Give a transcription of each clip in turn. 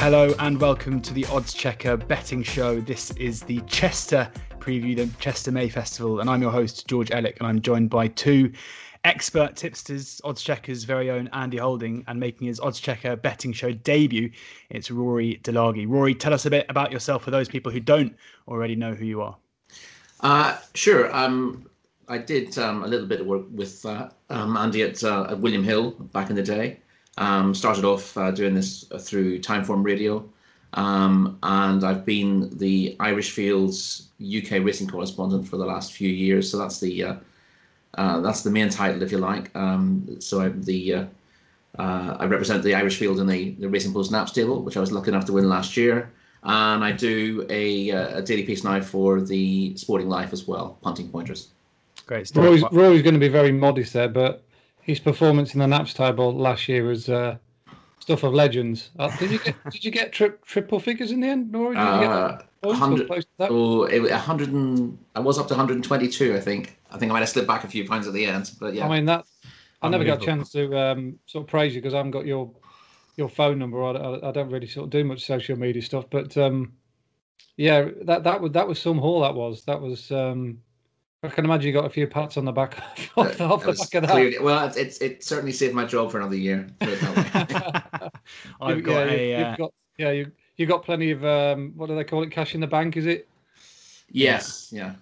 Hello and welcome to the oddschecker betting show. This is the Chester preview, the Chester May Festival, and I'm your host, George Elek, and I'm joined by two expert tipsters, oddschecker's very own Andy Holding, and making his oddschecker betting show debut, it's Rory Delargy. Rory, tell us a bit about yourself for those people who don't already know who you are. Uh, sure. Um, I did um, a little bit of work with uh, um, Andy at, uh, at, William Hill back in the day. Um, started off uh, doing this through Timeform Radio, um, and I've been the Irish Fields UK racing correspondent for the last few years. So that's the uh, uh, that's the main title, if you like. Um, so I'm the I represent the Irish Field in the, the Racing Post Nap stable, which I was lucky enough to win last year and I do a, a daily piece now for the Sporting Life as well, punting pointers. Great stuff. Roy's, Roy's going to be very modest there, but his performance in the Naps table last year was uh, stuff of legends. Uh, did you get did you get tri- triple figures in the end, Rory? Did you get uh, hundred. Oh, it was hundred and I was up to 122. I think. I think I might have slipped back a few pounds at the end, but yeah. I mean that. I never got a chance to um, sort of praise you because I haven't got your your phone number. I, I, I, don't really sort of do much social media stuff, but um, yeah, that that was that was some haul. That was that was. Um, I can imagine you got a few pats on the back off, the, off the back of that. Clearly, well, it's, it's it certainly saved my job for another year. I've got yeah, a. Uh... got, yeah, you you got plenty of um, what do they call it? Cash in the bank, is it? Yes. Yeah.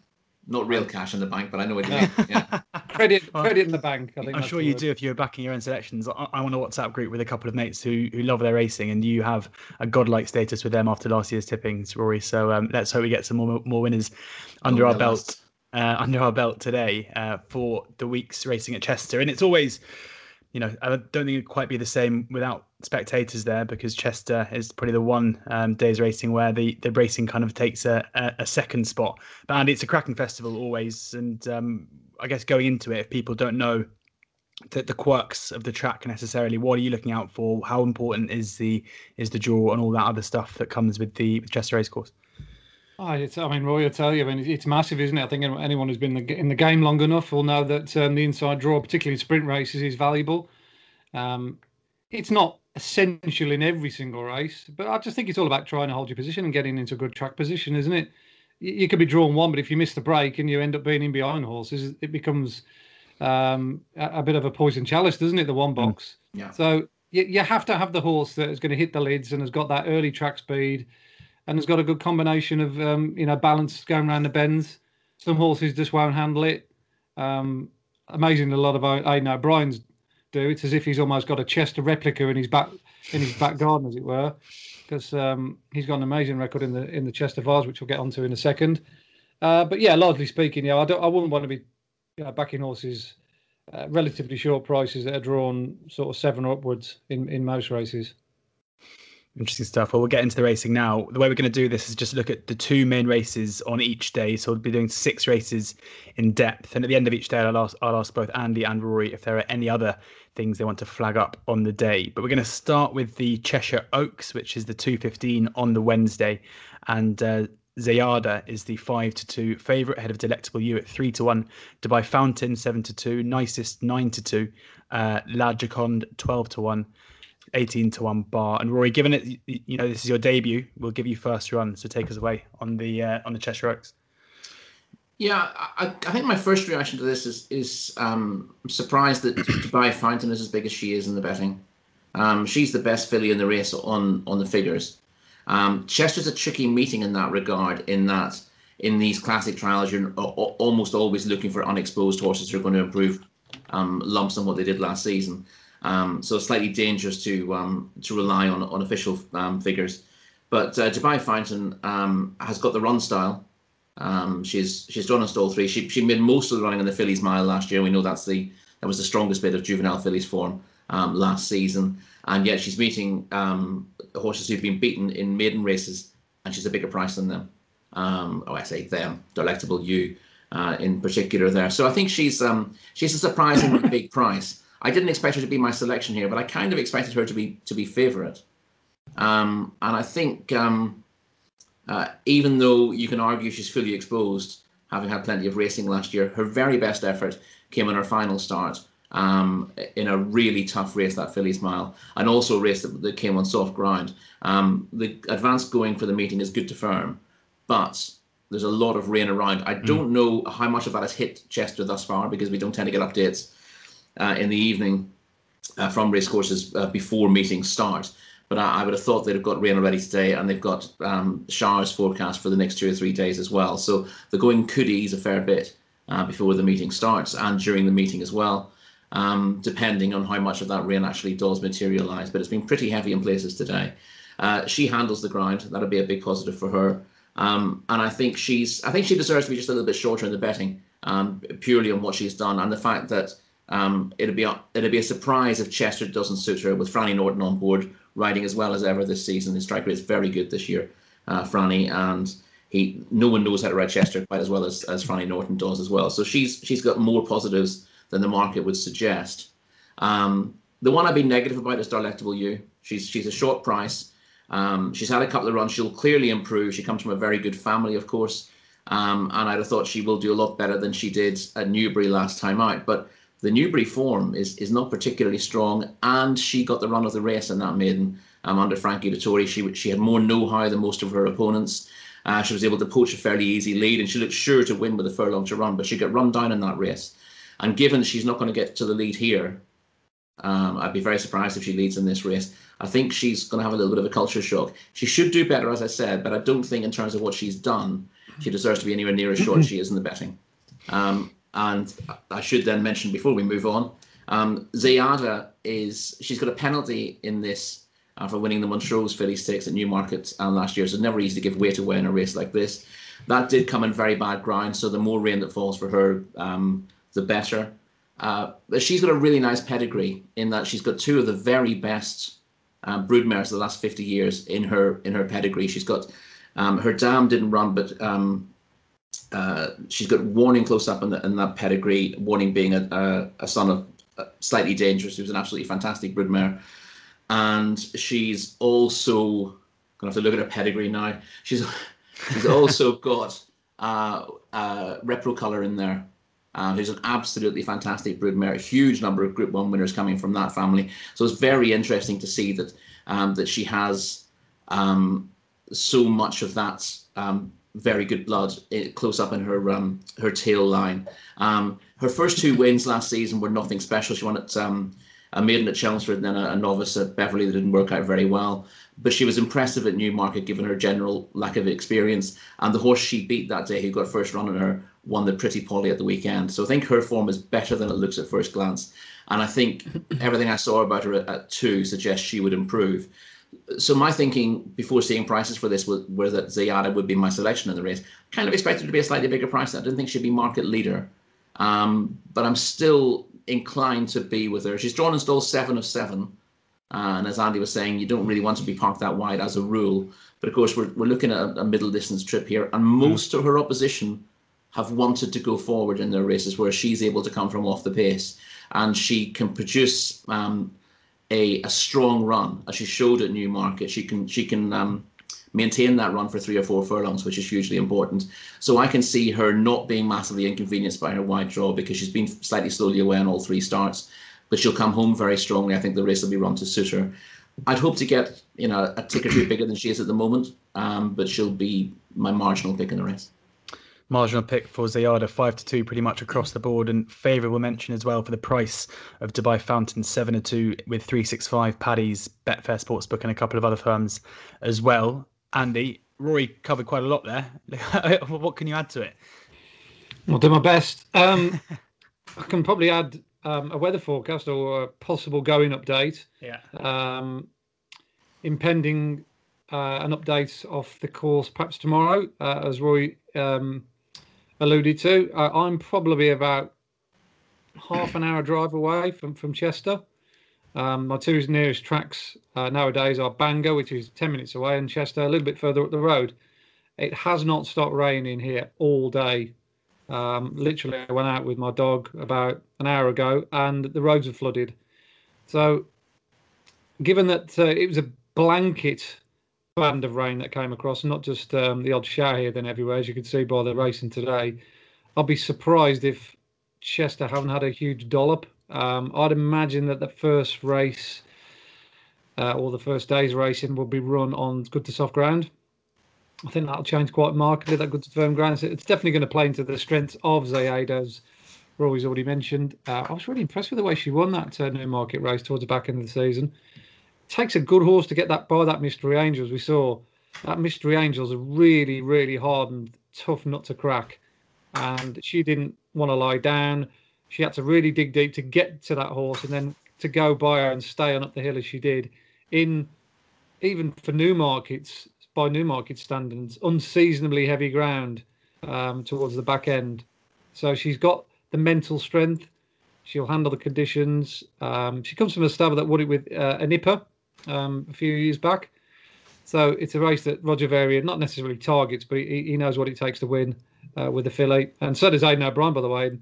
Not real cash in the bank, but I know what you mean. Yeah. credit, credit in the bank. I think I'm sure you do if you're backing your own selections. I, am on a WhatsApp group with a couple of mates who who love their racing, and you have a godlike status with them after last year's tippings, Rory. So um, let's hope we get some more more winners under oh, our belt. Uh, under our belt today uh, for the week's racing at Chester, and it's always you know, I don't think it'd quite be the same without spectators there because Chester is probably the one um, day's racing where the, the racing kind of takes a, a, a second spot. But Andy, it's a cracking festival always, and um, I guess going into it, if people don't know the, the quirks of the track necessarily, what are you looking out for? How important is the is the draw and all that other stuff that comes with the Chester Racecourse? Oh, it's, I mean, Roy will tell you. I mean, it's massive, isn't it? I think anyone who's been in the game long enough will know that um, the inside draw, particularly in sprint races, is valuable. Um, it's not essential in every single race, but I just think it's all about trying to hold your position and getting into a good track position, isn't it? You could be drawn one, but if you miss the break and you end up being in behind horses, it becomes um, a, a, bit of a poison chalice, doesn't it? The one mm. box. Yeah. So you, you have to have the horse that is going to hit the lids and has got that early track speed and has got a good combination of um, you know balance going around the bends. Some horses just won't handle it. Um, amazing, a lot of I know Brian's do. It's as if he's almost got a Chester replica in his back in his back garden, as it were, because um, he's got an amazing record in the in the Chester Vase, which we'll get onto in a second. Uh, but yeah, largely speaking, yeah, I don't, I wouldn't want to be you know, backing horses uh, relatively short prices that are drawn sort of seven or upwards in in most races. Interesting stuff. Well, we'll get into the racing now. The way we're going to do this is just look at the two main races on each day. So we'll be doing six races in depth. And at the end of each day, I'll ask, I'll ask both Andy and Rory if there are any other things they want to flag up on the day. But we're going to start with the Cheshire Oaks, which is the 215 on the Wednesday. And uh, Zeyaadah is the 5 to 2 favourite ahead of Delectable You at 3 to 1. Dubai Fountain 7 to 2. Nicest 9 to 2. Uh, La Joconde 12 to 1. 18 to 1 bar. And Rory, given it, you know, this is your debut, we'll give you first run. So take us away on the uh, on the Cheshire Oaks. Yeah, I, I think my first reaction to this is is um, surprised that Dubai Fountain is as big as she is in the betting. Um, she's the best filly in the race on on the figures. Um, Chester's a tricky meeting in that regard, in that in these classic trials, you're almost always looking for unexposed horses who are going to improve um, lumps on what they did last season. Um, so slightly dangerous to um, to rely on on official um, figures. But uh, Dubai Fountain um, has got the run style. Um, she's she's drawn a stall three. She she made most of the running on the Fillies Mile last year. We know that's the that was the strongest bit of juvenile fillies form um, last season. And yet she's meeting horses who've been beaten in maiden races, and she's a bigger price than them. oh, I say them, Delectable You uh, in particular there. So I think she's she's a surprisingly big price. I didn't expect her to be my selection here, but I kind of expected her to be to be favourite. Um, and I think um, uh, even though you can argue she's fully exposed, having had plenty of racing last year, her very best effort came in her final start um, in a really tough race, that Fillies Mile, and also a race that, that came on soft ground. Um, the advance going for the meeting is good to firm, but there's a lot of rain around. I don't mm. know how much of that has hit Chester thus far because we don't tend to get updates in the evening uh, from racecourses uh, before meetings start. But I, I, would have thought they'd have got rain already today, and they've got um, showers forecast for the next two or three days as well. So the going could ease a fair bit uh, before the meeting starts and during the meeting as well, um, depending on how much of that rain actually does materialise. But it's been pretty heavy in places today. Uh, she handles the ground. That'll be a big positive for her. Um, and I think she's, I think she deserves to be just a little bit shorter in the betting, um, purely on what she's done and the fact that um, it'd be a, it'd be a surprise if Chester doesn't suit her with Franny Norton on board, riding as well as ever this season. His strike rate is very good this year, uh, Franny, and he no one knows how to ride Chester quite as well as, as Franny Norton does as well. So she's she's got more positives than the market would suggest. Um, the one I've been negative about is Delectable You. She's she's a short price. Um, she's had a couple of runs. She'll clearly improve. She comes from a very good family, of course. Um, and I'd have thought she will do a lot better than she did at Newbury last time out. But the Newbury form is is not particularly strong, and she got the run of the race in that maiden um, under Frankie Dettori. She she had more know-how than most of her opponents. Uh, she was able to poach a fairly easy lead, and she looked sure to win with a furlong to run, but she got run down in that race. And given she's not going to get to the lead here, um, I'd be very surprised if she leads in this race. I think she's going to have a little bit of a culture shock. She should do better, as I said, but I don't think, in terms of what she's done, she deserves to be anywhere near as short as she is in the betting. Um, and I should then mention before we move on, um, Zeyaadah is she's got a penalty in this uh, for winning the Montrose Filly Stakes at Newmarket uh, last year. So it's never easy to give weight away in a race like this. That did come in very bad ground, so the more rain that falls for her, um, the better. Uh, but she's got a really nice pedigree in that she's got two of the very best um, broodmares of the last 50 years in her in her pedigree. She's got um, her dam didn't run, but um, uh, she's got Warning close up in, the, in that pedigree. Warning being a, a, a son of uh, slightly dangerous, who's an absolutely fantastic broodmare, and she's also gonna have to look at her pedigree now. She's she's also got uh, uh, Reprocolor in there. Uh, who's an absolutely fantastic broodmare. A huge number of Group One winners coming from that family. So it's very interesting to see that um, that she has um, so much of that um, very good blood eh, close up in her um, her tail line. Um, her first two wins last season were nothing special. She won at um, a maiden at Chelmsford and then a, a, novice at Beverley that didn't work out very well. But she was impressive at Newmarket given her general lack of experience. And the horse she beat that day, who got first run on her, won the Pretty Polly at the weekend. So I think her form is better than it looks at first glance. And I think everything I saw about her at, at two suggests she would improve so my thinking before seeing prices for this was, were that Zeyaadah would be my selection in the race. Kind of expected to be a slightly bigger price. I didn't think she'd be market leader, um, but I'm still inclined to be with her. She's drawn and stalled seven of seven, uh, and as Andy was saying, you don't really want to be parked that wide as a rule. But of course, we're we're looking at a, a middle distance trip here, and hmm. most mm. of her opposition have wanted to go forward in their races, where she's able to come from off the pace, and she can produce. Um, a, a strong run, as she showed at Newmarket. She can she can um, maintain that run for three or four furlongs, which is hugely important. So I can see her not being massively inconvenienced by her wide draw because she's been slightly slowly away on all three starts, but she'll come home very strongly. I think the race will be run to suit her. I'd hope to get you know a tick or two bigger than she is at the moment, um, but she'll be my marginal pick in the race marginal pick for Zeyaadah, five to two, pretty much across the board, and favourable mention as well for the price of Dubai Fountain, seven to two, with three six five Paddy's Betfair Sportsbook and a couple of other firms as well. Andy, Rory covered quite a lot there. what can you add to it? I'll do my best. Um, I can probably add um, a weather forecast or a possible going update. Yeah. Um, impending uh, an update of the course perhaps tomorrow, uh, as Roy um, alluded to. Uh, I'm probably about half an hour drive away from, from Chester. Um, my two nearest tracks uh, nowadays are Bangor, which is 10 minutes away, and Chester, a little bit further up the road. It has not stopped raining here all day. Um, literally, I went out with my dog about an hour ago, and the roads are flooded. So, given that uh, it was a blanket band of rain that came across, not just um, the odd shower here, then everywhere, as you can see by the racing today. I'd be surprised if Chester haven't had a huge dollop Um, I'd imagine that the first race uh, or the first day's racing will be run on good to soft ground. I think that'll change quite markedly. That good to firm ground. It's definitely going to play into the strengths of Zeyaadah's. Rory's already mentioned. Uh, I was really impressed with the way she won that uh, Newmarket race towards the back end of the season. Takes a good horse to get that by that Mystery Angels. We saw that Mystery Angels are really, really hard and tough nut to crack. And she didn't want to lie down. She had to really dig deep to get to that horse and then to go by her and stay on up the hill as she did in even for Newmarkets by Newmarket standards, unseasonably heavy ground um, towards the back end. So she's got the mental strength. She'll handle the conditions. Um, she comes from a stable that won it with uh, a nipper um, a few years back. So it's a race that Roger Varian not necessarily targets, but he, he knows what it takes to win uh, with the filly. And so does Aidan O'Brien, by the way.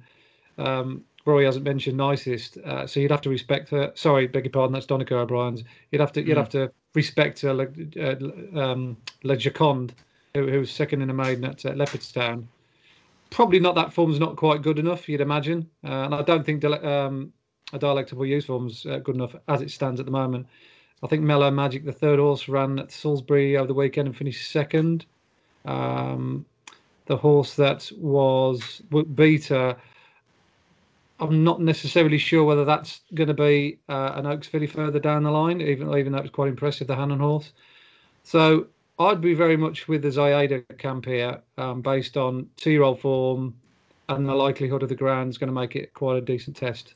Um, Rory hasn't mentioned nicest, uh, so you'd have to respect her. Sorry, beg your pardon, that's Donnacha O'Brien's. You'd have to you'd mm. have to respect uh, uh, um, La Joconde, who, who was second in the maiden at uh, Leopardstown. Probably not that form's not quite good enough, you'd imagine, uh, and I don't think um, a dialectable use form's uh, good enough as it stands at the moment. I think Mellow Magic, the third horse, ran at Salisbury over the weekend and finished second. Um, the horse that was beater I'm not necessarily sure whether that's going to be uh, an Oaks filly further down the line, even even though it was quite impressive, the Hannon horse. So I'd be very much with the Zeyaadah camp here, um, based on two-year-old form and the likelihood of the ground is going to make it quite a decent test.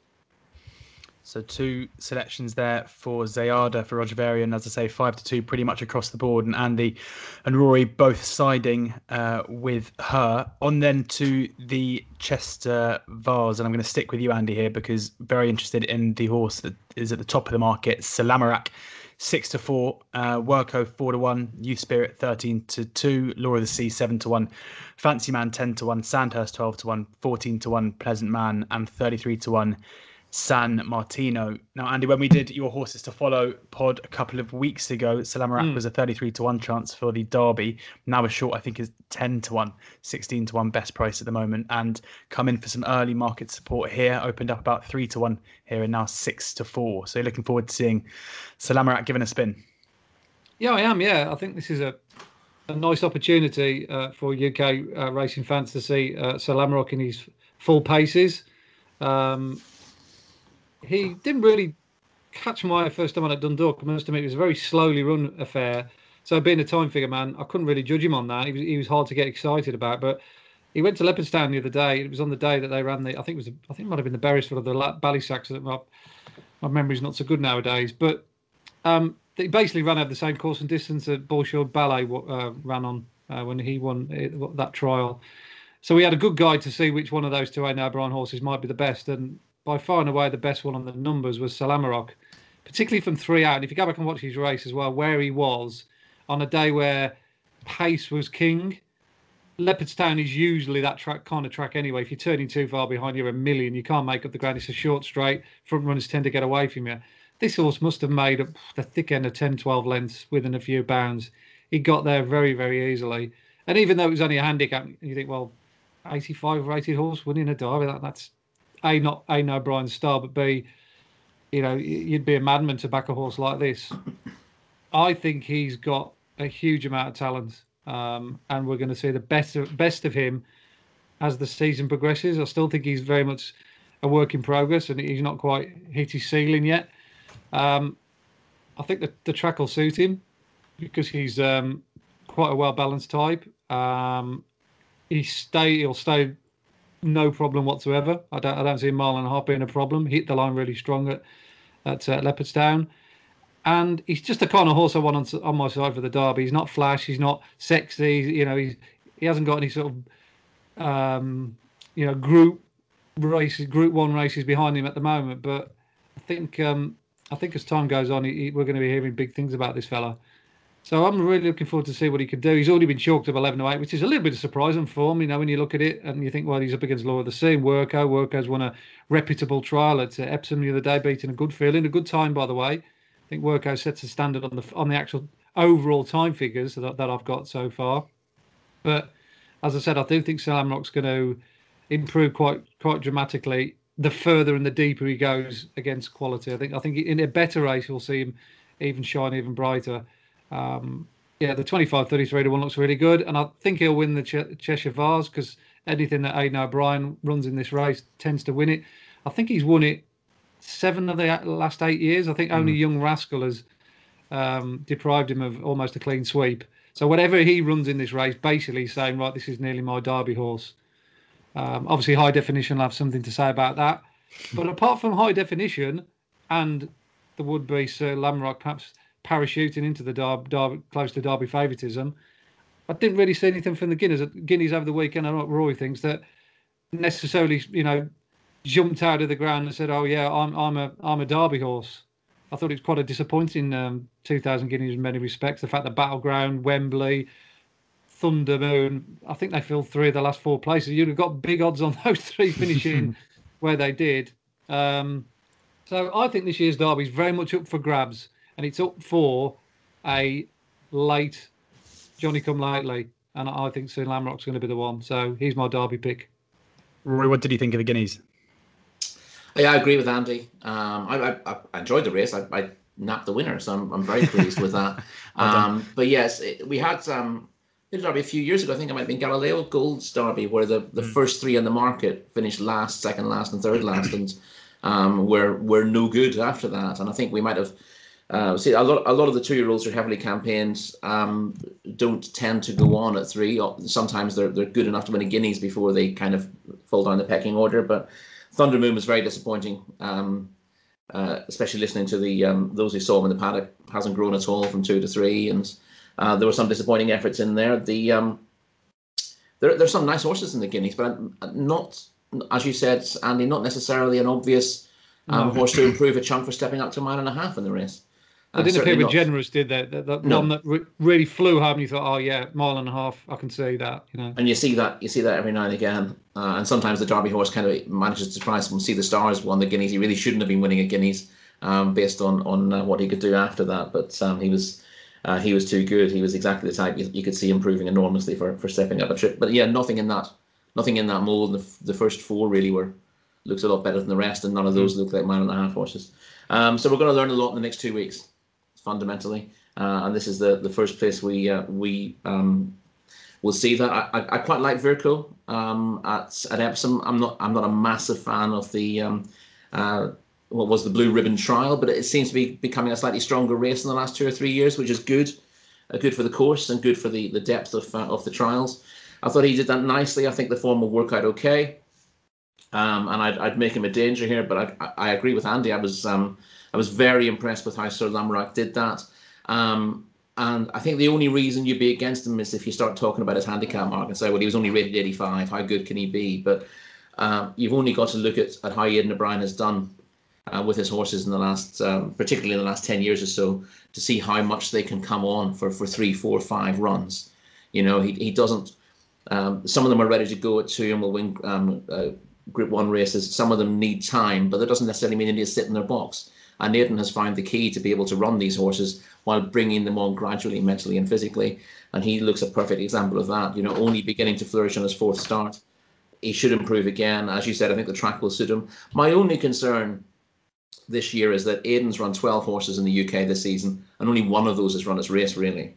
So two selections there for Zeyaadah for Roger Varian, as I say, five to two, pretty much across the board, and Andy and Rory both siding uh, with her. On then to the Chester Vase, and I'm going to stick with you, Andy, here because very interested in the horse that is at the top of the market, Sir Lamorak. Six to four, uh, Wirko four to one, Youth Spirit thirteen to two, Law of the Sea seven to one, Fancy Man ten to one, Sandhurst twelve to one, fourteen to one, Pleasant Man and thirty three to one, San Martino. Now, Andy, when we did your horses to follow pod a couple of weeks ago, Sir Lamorak mm. was a 33 to 1 chance for the Derby. Now a short, I think, is 10 to 1, 16 to 1 best price at the moment. And come in for some early market support here, opened up about 3 to 1 here and now 6 to 4. So you're looking forward to seeing Sir Lamorak given a spin. Yeah, I am. Yeah, I think this is a a nice opportunity uh, for UK uh, racing fans to see uh, Sir Lamorak in his full paces. Um, he didn't really catch my first time on at Dundalk. I must admit, it was a very slowly run affair. So being a time figure man, I couldn't really judge him on that. He was he was hard to get excited about, but he went to Leopardstown the other day. It was on the day that they ran the. I think it was. I think it might have been the Beresford or the Ballysax. My, my memory's not so good nowadays, but um, they basically ran over the same course and distance that Bolshoi Ballet uh, ran on uh, when he won it, that trial. So we had a good guide to see which one of those two Aidan O'Brien horses might be the best, and by far and away the best one on the numbers was Sir Lamorak, particularly from three out. And if you go back and watch his race as well, where he was on a day where pace was king. Leopardstown is usually that track kind of track anyway. If you're turning too far behind, you're a million. You can't make up the ground. It's a short straight. Front runners tend to get away from you. This horse must have made up the thick end of 10, 12 lengths within a few bounds. He got there very, very easily. And even though it was only a handicap, you think, well, 85 rated horse winning a derby, that, that's a not a no Brian Star, but b you know you'd be a madman to back a horse like this. I think he's got a huge amount of talent, um, and we're going to see the best of, best of him as the season progresses. I still think he's very much a work in progress, and he's not quite hit his ceiling yet. Um, I think that the track will suit him because he's um, quite a well balanced type. Um, he stay he'll stay no problem whatsoever. I don't I don't see a a half being a problem. Hit the line really strong at at uh, Leopardstown, and he's just the kind of horse I want on, on my side for the Derby. He's not flash. He's not sexy. You know, he's he hasn't got any sort of um, you know group races, Group One races behind him at the moment. But I think um, I think as time goes on, he, he, we're going to be hearing big things about this fella. So I'm really looking forward to see what he could do. He's already been chalked up 11 to 8, which is a little bit of surprising form, you know, when you look at it and you think, well, he's up against Law of the Sea. Wirko. Wirko's won a reputable trial at uh, Epsom the other day, beating a good feeling, a good time, by the way. I think Worko sets a standard on the on the actual overall time figures that, that I've got so far. But as I said, I do think Sir Lamorak's going to improve quite quite dramatically the further and the deeper he goes against quality. I think I think in a better race you'll see him even shine even brighter. Um, yeah, the 25 33 to 1 looks really good. And I think he'll win the Ch- Cheshire Vase because anything that Aidan O'Brien runs in this race tends to win it. I think he's won it seven of the last eight years. I think mm. only Young Rascal has um, deprived him of almost a clean sweep. So whatever he runs in this race, basically saying, right, this is nearly my Derby horse. Um, obviously, high definition will have something to say about that. But apart from high definition and the would-be Sir Lamorak perhaps parachuting into the Derby, Derby close to Derby favouritism. I didn't really see anything from the Guineas. Guineas over the weekend. I know what Roy thinks that necessarily, you know, jumped out of the ground and said, "Oh yeah, I'm I'm a I'm a Derby horse." I thought it was quite a disappointing um, 2000 Guineas in many respects. The fact that Battleground, Wembley, Thunder Moon, I think they filled three of the last four places. You'd have got big odds on those three finishing where they did. Um, so I think this year's Derby is very much up for grabs and it's up for a late Johnny Come Lately, and I think Sir Lamorak's going to be the one. So he's my Derby pick. Roy, what did you think of the Guineas? Yeah, I agree with Andy. Um, I, I, I, enjoyed the race. I, I, napped the winner, so I'm, I'm very pleased with that. Um, but yes, it, we had um, Derby a few years ago. I think it might have been Galileo Gold's Derby, where the, the mm. first three on the market finished last, second last, and third last, and um, were were no good after that. And I think we might have uh, see, a lot, a lot of the two-year-olds are heavily campaigned. Um, don't tend to go on at three. Sometimes they're they're good enough to win a guineas before they kind of fall down the pecking order. But Thunder Moon was very disappointing. Um, uh, especially listening to the um, those who saw him in the paddock hasn't grown at all from two to three, and uh, there were some disappointing efforts in there. The um, there there's some nice horses in the guineas, but not as you said, Andy, not necessarily an obvious um, no. horse to improve a chunk for stepping up to a mile and a half in the race. They didn't appear not... generous, did they? That, that no. one that re- really flew home, and you thought, oh yeah, mile and a half, I can see that, you know. And you see that, you see that every now and again, uh, and sometimes the Derby horse kind of manages to surprise them. Sea The Stars won the Guineas. He really shouldn't have been winning a Guineas, um, based on on uh, what he could do after that. But um, he was. Uh, he was too good. He was exactly the type you, you, could see improving enormously for, for stepping up a trip. But yeah, nothing in that, nothing in that mold. The, the first four really were looks a lot better than the rest, and none of those mm. look like mile and a half horses. Um, so we're going to learn a lot in the next two weeks fundamentally. Uh, and this is the, the first place we uh, we um, will see that. I, I, I quite like Wirko um, at at Epsom. I'm not I'm not a massive fan of the um, uh, what was the Blue Riband Trial, but it seems to be becoming a slightly stronger race in the last two or three years, which is good, uh, good for the course and good for the the depth of uh, of the trials. I thought he did that nicely. I think the form will work out okay. Um, and I'd, I'd make him a danger here, but I, I agree with Andy. I was um, I was very impressed with how Sir Lamorak did that. Um, and I think the only reason you'd be against him is if you start talking about his handicap mark and say, well, he was only rated 85. How good can he be? But um, you've only got to look at, at how Aidan O'Brien has done uh, with his horses in the last, um, particularly in the last 10 years or so, to see how much they can come on for, for three, four, five runs. You know, he, he doesn't, um, some of them are ready to go at two and will win um, uh, Group 1 races. Some of them need time, but that doesn't necessarily mean they need to sit in their box. And Aidan has found the key to be able to run these horses while bringing them on gradually, mentally and physically. And he looks a perfect example of that. You know, only beginning to flourish on his fourth start. He should improve again. As you said, I think the track will suit him. My only concern this year is that Aidan's run 12 horses in the UK this season, and only one of those has run its race, really.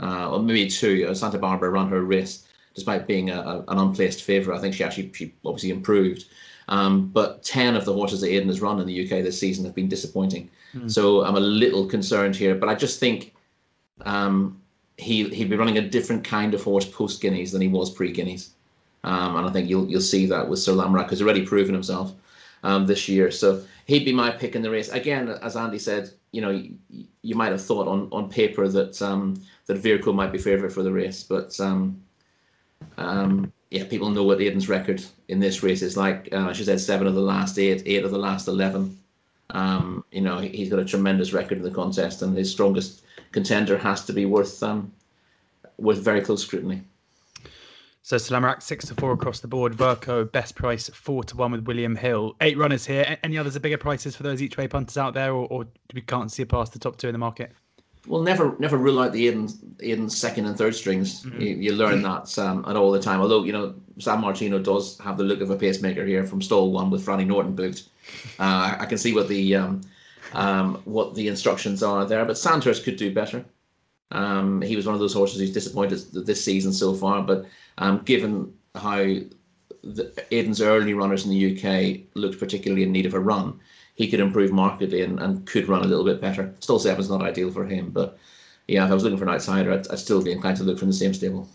Uh, or maybe two. Uh, Santa Barbara ran her race despite being a, a, an unplaced favourite. I think she actually she obviously improved. Um, but 10 of the horses that Aidan has run in the UK this season have been disappointing. Mm. So I'm a little concerned here. But I just think um, he, he'd be running a different kind of horse post Guineas than he was pre Guineas. Um, and I think you'll you'll see that with Sir Lamorak, who's already proven himself um, this year. So he'd be my pick in the race. Again, as Andy said, you know, you, you might have thought on, on paper that um, that Wirko might be favourite for the race, but um, um, yeah, people know what Aidan's record in this race is like. Uh, she said seven of the last eight, eight of the last eleven. Um, you know, he's got a tremendous record in the contest, and his strongest contender has to be worth um, worth very close scrutiny. So Sir Lamorak six to four across the board. Wirko best price four to one with William Hill. Eight runners here. Any others are bigger prices for those each way punters out there, or, or we can't see past the top two in the market? Well, never never rule out the Aidan, Aidan second and third strings. Mm-hmm. You, you, learn that um, at all the time. Although you know San Martino does have the look of a pacemaker here from stall one with Franny Norton booked. Uh, I can see what the um, um, what the instructions are there, but Sandhurst could do better. Um, he was one of those horses who's disappointed this season so far, but um, given how the, Aidan's early runners in the UK looked particularly in need of a run, he could improve markedly and, and could run a little bit better. Still, seven's not ideal for him, but yeah, if I was looking for an outsider, I'd, I'd still be inclined to look from the same stable.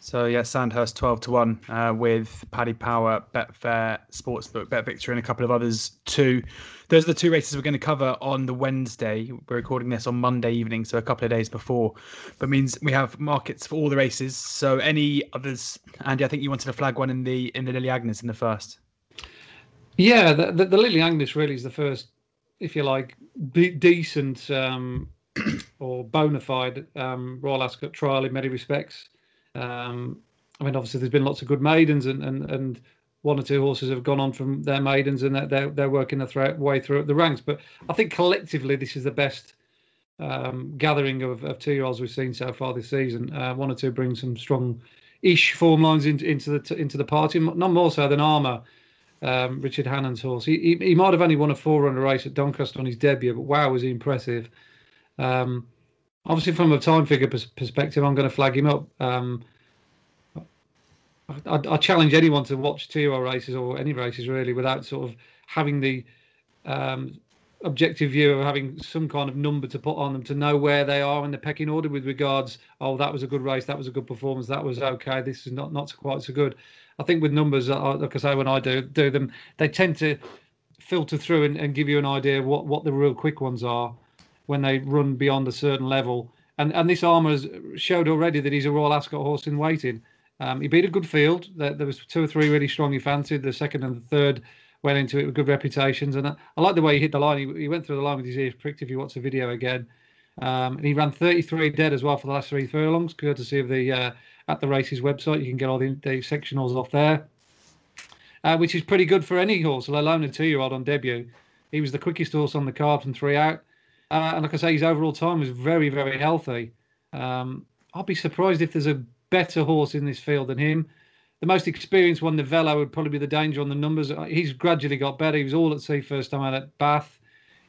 So yeah, Sandhurst twelve to one uh, with Paddy Power, Betfair Sportsbook, Bet Victor, and a couple of others too. Those are the two races we're going to cover on the Wednesday. We're recording this on Monday evening, so a couple of days before. But means we have markets for all the races. So any others, Andy? I think you wanted to flag one in the in the Lily Agnes in the first. Yeah, the, the, the Lily Agnes really is the first, if you like, decent um, or bona fide um, Royal Ascot trial in many respects. Um, I mean, obviously, there's been lots of good maidens, and and, and one or two horses have gone on from their maidens, and they're they're working their way through the ranks. But I think collectively, this is the best um, gathering of, of two year olds we've seen so far this season. Uh, one or two bring some strong ish form lines into, into the into the party, not more so than Armor. Um, Richard Hannon's horse. He, he, he might have only won a four runner race at Doncaster on his debut, but wow, was he impressive! Um, obviously, from a time figure pers- perspective, I'm going to flag him up. Um, I, I, challenge anyone to watch two-year races or any races really without sort of having the um, objective view of having some kind of number to put on them to know where they are in the pecking order with regards. Oh, that was a good race. That was a good performance. That was okay. This is not not quite so good. I think with numbers, like I say, when I do do them, they tend to filter through and, and give you an idea of what what the real quick ones are when they run beyond a certain level. And and this Armor has showed already that he's a Royal Ascot horse in waiting. Um, he beat a good field. There, there, was two or three really strong he fancied. The second and the third went into it with good reputations. And I, I like the way he hit the line. He, he, went through the line with his ears pricked. If you watch the video again, um, and he ran 33 dead as well for the last three furlongs, courtesy of the uh, at the races website. You can get all the, the sectionals off there, uh, which is pretty good for any horse, let alone a two-year-old on debut. He was the quickest horse on the card from three out. Uh, and like I say, his overall time was very, very healthy. Um, I'll be surprised if there's a better horse in this field than him. The most experienced one, Velo, would probably be the danger on the numbers. Uh, he's gradually got better. He was all at sea first time out at Bath.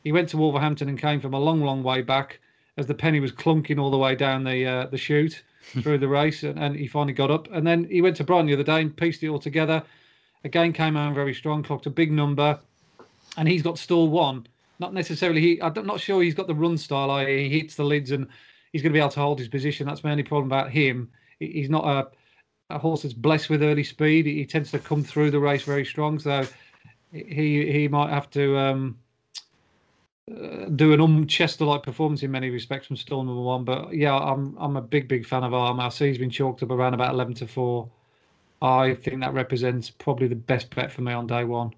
He went to Wolverhampton and came from a long, long way back as the penny was clunking all the way down the uh, the chute through the race, and, and, he finally got up. And then he went to Brighton the other day and pieced it all together. Again, came home very strong, clocked a big number, and he's got stall one not necessarily. He, I'm not sure he's got the run style. I, he hits the lids and he's going to be able to hold his position. That's my only problem about him. He's not a, a horse that's blessed with early speed. He tends to come through the race very strong. So he he might have to um, do an Umchester like performance in many respects from stall number one. But yeah, I'm I'm a big big fan of Armor. I see he's been chalked up around about eleven to four. I think that represents probably the best bet for me on day one.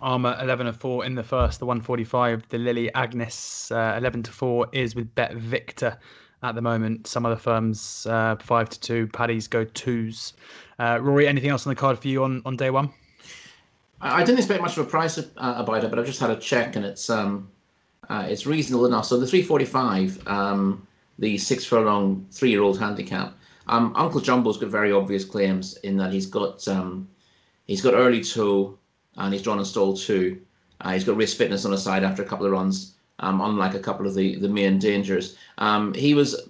Armor 11 to 4 in the first, the 145. The Lily Agnes uh, 11 to 4 is with Bet Victor at the moment. Some other firms uh, 5 to 2. Paddy's go twos. Uh, Rory, anything else on the card for you on, on day one? I didn't expect much of a price uh, about it, but I've just had a check and it's um, uh, it's reasonable enough. So the 345, um, the six furlong three year old handicap. Um, Uncle Jumbo's got very obvious claims in that he's got um, he's got early toe and he's drawn and stall two. Uh, he's got race fitness on his side after a couple of runs, um, unlike a couple of the, the main dangers. Um, he was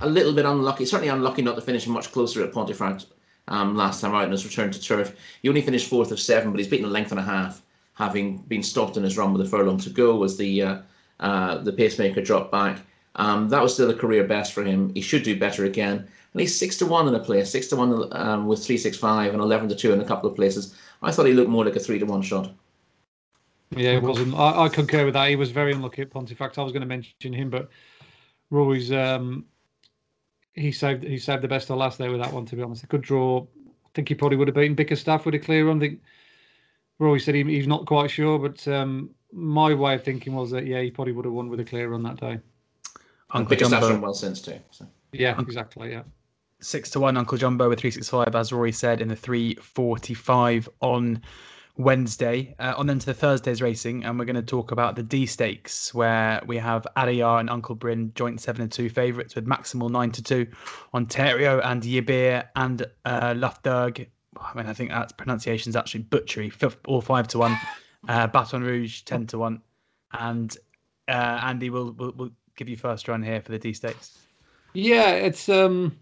a little bit unlucky, certainly unlucky not to finish much closer at Pontefract um, last time out in his return to turf. He only finished fourth of seven, but he's beaten a length and a half, having been stopped in his run with a furlong to go as the uh, uh, the pacemaker dropped back. Um, that was still a career best for him. He should do better again. And he's six to one in a place, six to one um, with three six five and eleven to two in a couple of places. I thought he looked more like a three to one shot. Yeah, it wasn't. I, I concur with that. He was very unlucky at Pontefract. I was going to mention him, but Roy's um, he saved he saved the best of last there with that one. To be honest, a good draw. I think he probably would have beaten Bickerstaff with a clear run. I think Roy said he, he's not quite sure, but um, my way of thinking was that yeah, he probably would have won with a clear run that day. And Bickerstaff's run well since too. So. Yeah, exactly. Yeah six to one Uncle Jumbo with three six five, as Rory said, in the three forty five on Wednesday. Uh, on then to the Thursday's racing, and we're going to talk about the Dee Stakes, where we have Adayar and Uncle Bryn joint seven and two favourites with maximal nine to two. Ontario and Yibir and uh, Lufderg. I mean, I think that pronunciation is actually butchery. All five to one. Uh, Baton Rouge ten to one, and uh, Andy will will will give you first run here for the Dee Stakes. Yeah, it's um,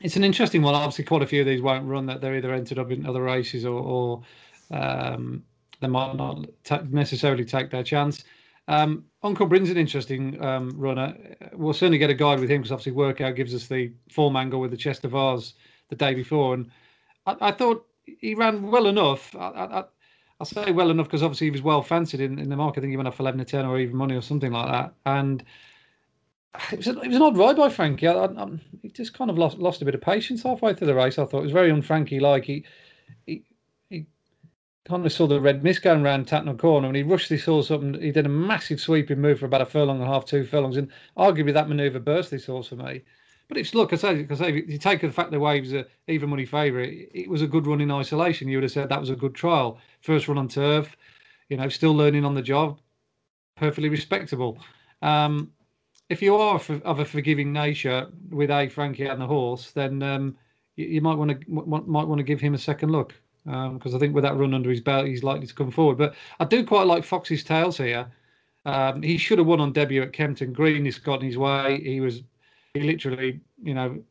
it's an interesting one. Obviously, quite a few of these won't run. That they're either entered up in other races or, or um, they might not t- necessarily take their chance. Um, Uncle Bryn's an interesting um, runner. We'll certainly get a guide with him because obviously Wirko gives us the form angle with the Chester Vase the day before, and I, I thought he ran well enough. I, I, I say well enough because obviously he was well fancied in, in the market. I think he went off eleven to ten or even money or something like that, and it was, a, it was an odd ride by Frankie. I, I, he just kind of lost lost a bit of patience halfway through the race. I thought it was very un-Frankie like. He, he he kind of saw the red mist going around Tattenham Corner and he rushed he saw something he did a massive sweeping move for about a furlong and a half two furlongs and arguably that manoeuvre burst this horse for me but it's look I say, I say you take the fact that Waves a even money favourite it, it was a good run in isolation you would have said that was a good trial first run on turf you know still learning on the job perfectly respectable um, if you are of a forgiving nature with a Frankie and the horse then um, you, might want to might want to give him a second look because um, I think with that run under his belt, he's likely to come forward. But I do quite like Foxes Tales here. Um, he should have won on debut at Kempton. Green has got in his way. He was, he literally, you know,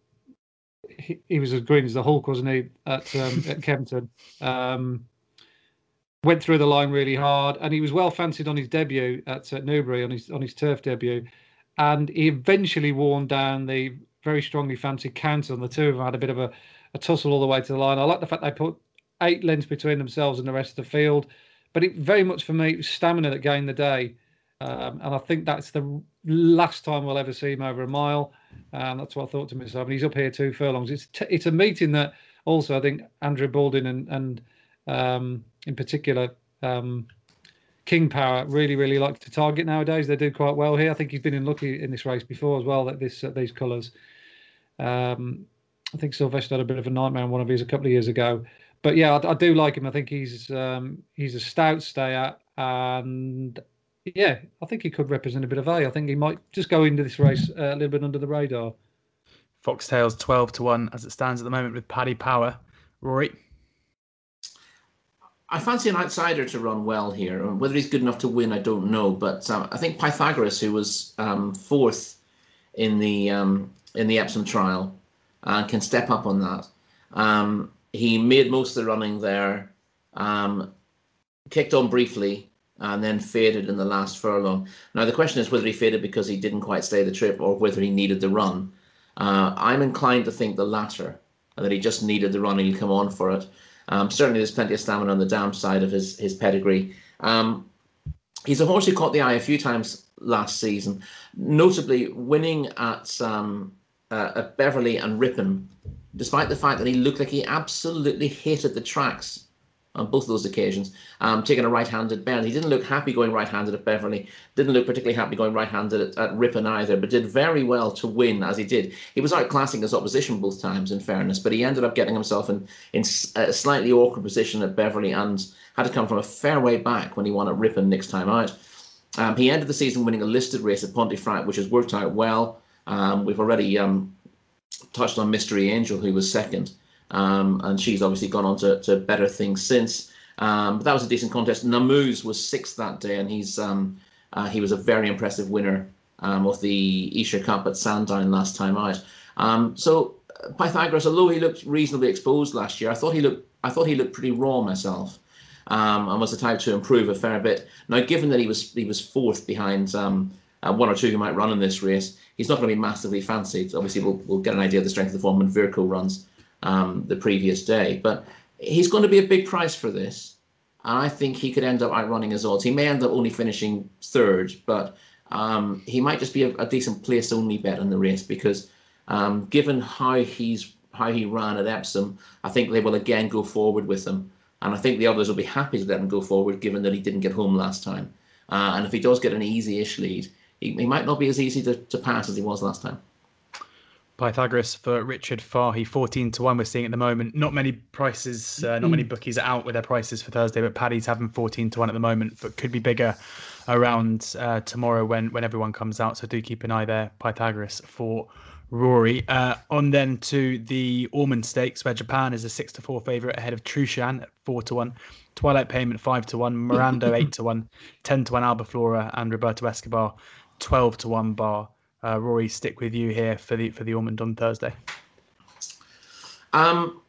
he, he was as green as the Hulk, wasn't he, at um, at Kempton? Um, went through the line really hard, and he was well fancied on his debut at, at Newbury on his on his turf debut, and he eventually worn down the very strongly fancied counter. And the two of them had a bit of a, a tussle all the way to the line. I like the fact they put eight lengths between themselves and the rest of the field. But it very much for me, it was stamina that gained the day. Um, and I think that's the last time we'll ever see him over a mile. And that's what I thought to myself. And he's up here two furlongs. It's t- it's a meeting that also I think Andrew Balding and and um, in particular um, King Power really really like to target nowadays. They do quite well here. I think he's been in lucky in this race before as well. That this these colours. Um, I think Silvestre had a bit of a nightmare on one of his a couple of years ago but yeah, I, I, do like him. I think he's um, he's a stout stayer, and yeah, I think he could represent a bit of A. I think he might just go into this race uh, a little bit under the radar. Foxtails twelve to one as it stands at the moment with Paddy Power. Rory. I fancy an outsider to run well here. Whether he's good enough to win, I don't know. But um, I think Pythagoras, who was um, fourth in the um, in the Epsom trial, uh, can step up on that. Um, he made most of the running there, um, kicked on briefly, and then faded in the last furlong. Now, the question is whether he faded because he didn't quite stay the trip or whether he needed the run. Uh, I'm inclined to think the latter, that he just needed the run and he'd come on for it. Um, certainly, there's plenty of stamina on the downside of his, his pedigree. Um, he's a horse who caught the eye a few times last season, notably winning at, um, uh, at Beverley and Ripon despite the fact that he looked like he absolutely hated the tracks on both of those occasions, um, taking a right-handed bend. He didn't look happy going right-handed at Beverley. Didn't look particularly happy going right-handed at, at Ripon either, but did very well to win as he did. He was outclassing his opposition both times, in fairness, but he ended up getting himself in, in a slightly awkward position at Beverley and had to come from a fair way back when he won at Ripon next time out. Um, he ended the season winning a listed race at Pontefract, which has worked out well. Um, we've already um, touched on Mystery Angel, who was second, um, and she's obviously gone on to, to better things since. Um, but that was a decent contest. Namuz was sixth that day, and he's um, uh, he was a very impressive winner um, of the Esher Cup at Sandown last time out. Um, so uh, Pythagoras, although he looked reasonably exposed last year, I thought he looked I thought he looked pretty raw myself. Um, and was the type to improve a fair bit. Now, given that he was he was fourth behind uh, one or two who might run in this race, he's not going to be massively fancied. Obviously, we'll, we'll get an idea of the strength of the form when Wirko runs um, the previous day. But he's going to be a big price for this. And I think he could end up outrunning his odds. He may end up only finishing third, but um, he might just be a, a, decent place only bet in the race because um, given how he's how he ran at Epsom, I think they will again go forward with him. And I think the others will be happy to let him go forward given that he didn't get home last time. Uh, and if he does get an easy-ish lead, he, he might not be as easy to, to pass as he was last time. Pythagoras for Richard Fahey, 14 to 1 we're seeing at the moment. Not many prices, uh, not many bookies are out with their prices for Thursday, but Paddy's having 14 to 1 at the moment, but could be bigger around uh, tomorrow when, when everyone comes out. So do keep an eye there, Pythagoras for Rory. Uh, on then to the Ormonde Stakes, where Japan is a 6 to 4 favourite ahead of Trueshan at 4 to 1. Twilight Payment 5 to 1, Mirando 8 to 1, 10 to 1 Albaflora, and Roberto Escobar 12 to 1 bar. Uh, Rory, stick with you here for the for the Ormonde on Thursday. Um,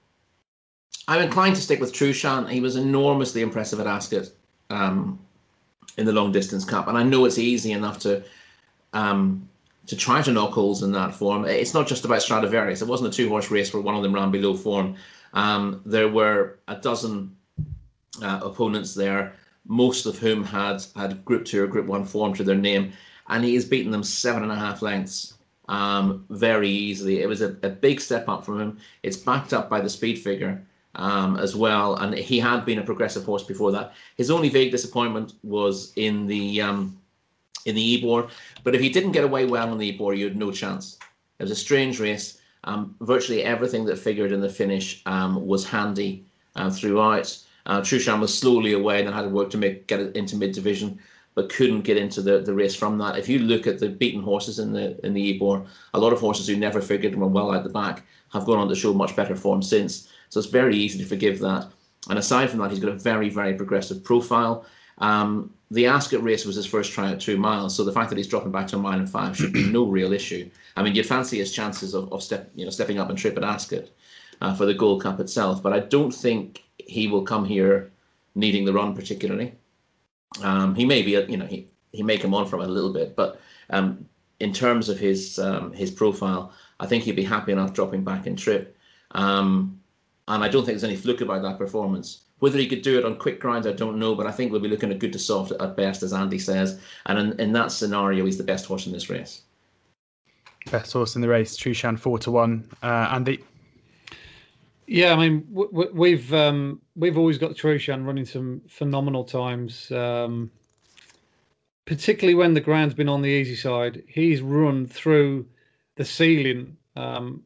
I'm inclined to stick with Trueshan. He was enormously impressive at Ascot um, in the long distance cup, and I know it's easy enough to um, to try to knock holes in that form. It's not just about Stradivarius. It wasn't a two horse race where one of them ran below form. Um, there were a dozen uh, opponents there, most of whom had had Group Two or Group One form to their name and he has beaten them seven and a half lengths um, very easily. It was a, a, big step up from him. It's backed up by the speed figure um, as well, and he had been a progressive horse before that. His only vague disappointment was in the um, in the Ebor, but if he didn't get away well in the Ebor, you had no chance. It was a strange race. Um, virtually everything that figured in the finish um, was handy uh, throughout. Uh, was slowly away and had to work to make get it into mid division but couldn't get into the, the race from that. If you look at the beaten horses in the in the Ebor, a lot of horses who never figured and were well out the back have gone on to show much better form since. So it's very easy to forgive that. And aside from that, he's got a very, very progressive profile. Um, the Ascot race was his first try at two miles, so the fact that he's dropping back to a mile and five should be no real issue. I mean, you'd fancy his chances of, of step, you know, stepping up and trip at Ascot uh, for the Gold Cup itself, but I don't think he will come here needing the run particularly. Um, he may be, you know, he, he may come on from it a little bit, but um, in terms of his um, his profile, I think he'd be happy enough dropping back in trip. Um, and I don't think there's any fluke about that performance. Whether he could do it on quick grinds, I don't know, but I think we'll be looking at good to soft at best, as Andy says. And in, in that scenario, he's the best horse in this race. Best horse in the race, Trueshan four to one. Uh, Andy. Yeah, I mean, we've um, we've always got Trueshan running some phenomenal times, um, particularly when the ground's been on the easy side. He's run through the ceiling, um,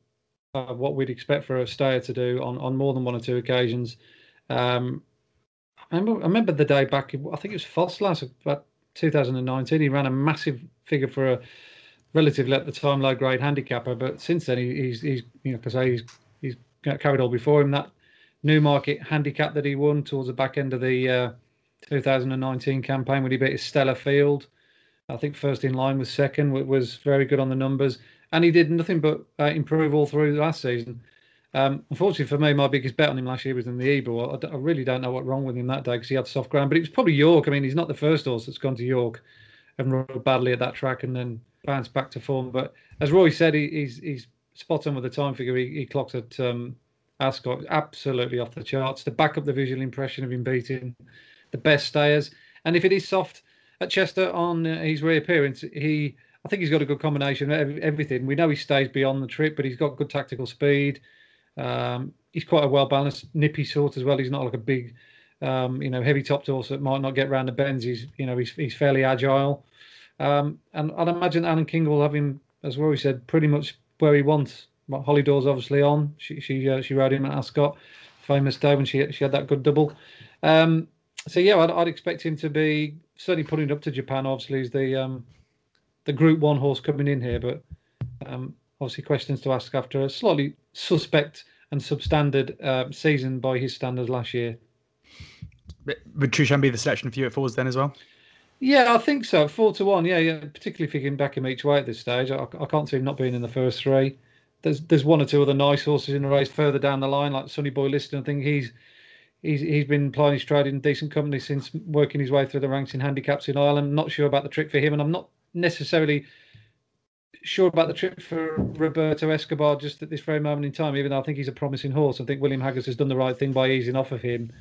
what we'd expect for a stayer to do on, on more than one or two occasions. Um, I remember, I remember the day back, I think it was Foss last about 2019. He ran a massive figure for a relatively at the time low grade handicapper, but since then he, he's he's you know because he's carried all before him. That Newmarket handicap that he won towards the back end of the uh, 2019 campaign when he beat Stella Field. I think first in line was second, was very good on the numbers. And he did nothing but uh, improve all through last season. Um, unfortunately for me, my biggest bet on him last year was in the Ebor. I, really don't know what wrong with him that day because he had soft ground, but it was probably York. I mean, he's not the first horse that's gone to York and run badly at that track and then bounced back to form. But as Roy said, he, he's he's spot on with the time figure. He, he clocked at um, Ascot, absolutely off the charts. To back up the visual impression of him beating the best stayers, and if it is soft at Chester on uh, his reappearance, he I think he's got a good combination of everything. We know he stays beyond the trip, but he's got good tactical speed. Um, he's quite a well balanced, nippy sort as well. He's not like a big, um, you know, heavy topped horse that might not get round the bends. He's, you know, he's he's fairly agile. Um, and I'd imagine Alan King will have him, as. He said, pretty much where he wants. Hollie Doyle's obviously on. She she uh, she rode him at Ascot, famous day when she she had that good double. Um, so yeah, I'd, I'd, expect him to be certainly putting it up to Japan. Obviously, is the um, the Group One horse coming in here, but um, obviously questions to ask after a slightly suspect and substandard uh, season by his standards last year. Would Trueshan be the selection for you at fours then as well? Yeah, I think so. Four to one. Yeah, yeah. Particularly if you can back him each way at this stage, I, I can't see him not being in the first three. There's there's one or two other nice horses in the race further down the line, like Sonnyboyliston. I think he's he's he's been plying his trade in decent company since working his way through the ranks in handicaps in Ireland. Not sure about the trick for him, and I'm not necessarily sure about the trip for Roberto Escobar just at this very moment in time. Even though I think he's a promising horse, I think William Haggas has done the right thing by easing off of him.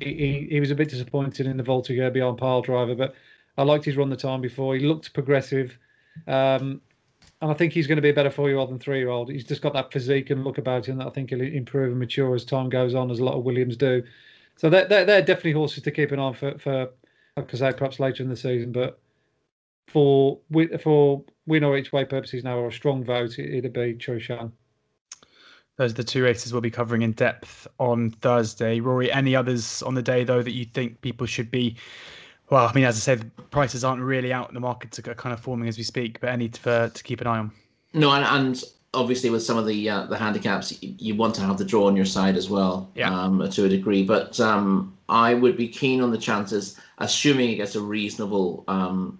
He, he, he was a bit disappointed in the Voltigeur beyond Pyledriver, but I liked his run the time before. He looked progressive. Um, and I think he's going to be a better four-year-old than three-year-old. He's just got that physique and look about him that I think he'll improve and mature as time goes on, as a lot of Williams do. So they're, they're, they're definitely horses to keep an eye on for, for like say, perhaps later in the season. But for for win or each way purposes now or a strong vote, it, would be Trueshan. Those are the two races we'll be covering in depth on Thursday. Rory, any others on the day though that you think people should be? Well, I mean, as I said, prices aren't really out. In the markets are kind of forming as we speak, but any to, to keep an eye on. No, and, and obviously with some of the uh, the handicaps, you want to have the draw on your side as well, yeah. um, to a degree. But um, I would be keen on the chances, assuming it gets a reasonable um,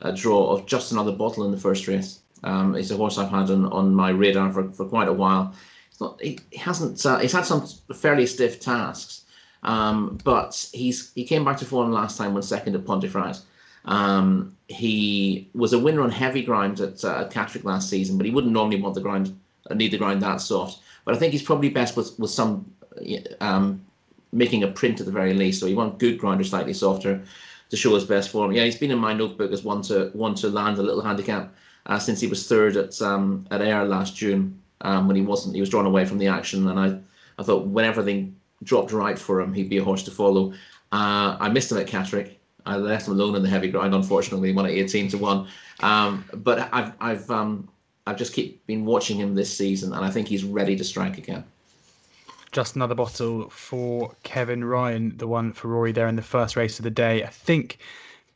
a draw of just another bottle in the first race. Um, it's a horse I've had on, on my radar for, for quite a while. It's not, he, he hasn't. Uh, he's had some fairly stiff tasks, um, but he's he came back to form last time when second at Pontefract. Um, he was a winner on heavy ground at, uh, at Catterick last season, but he wouldn't normally want the ground, uh, need the ground that soft. But I think he's probably best with with some um, making a print at the very least. So you want good ground or slightly softer to show his best form. Yeah, he's been in my notebook as one to one to land a little handicap uh, since he was third at um, at Ayr last June um, when he wasn't he was drawn away from the action, and I I thought when everything dropped right for him, he'd be a horse to follow. Uh, I missed him at Catterick. I left him alone in the heavy ground. Unfortunately, won at eighteen to one. Um, but I've I've um, I've just keep been watching him this season, and I think he's ready to strike again just another bottle for Kevin Ryan, the one for Rory there in the first race of the day. I think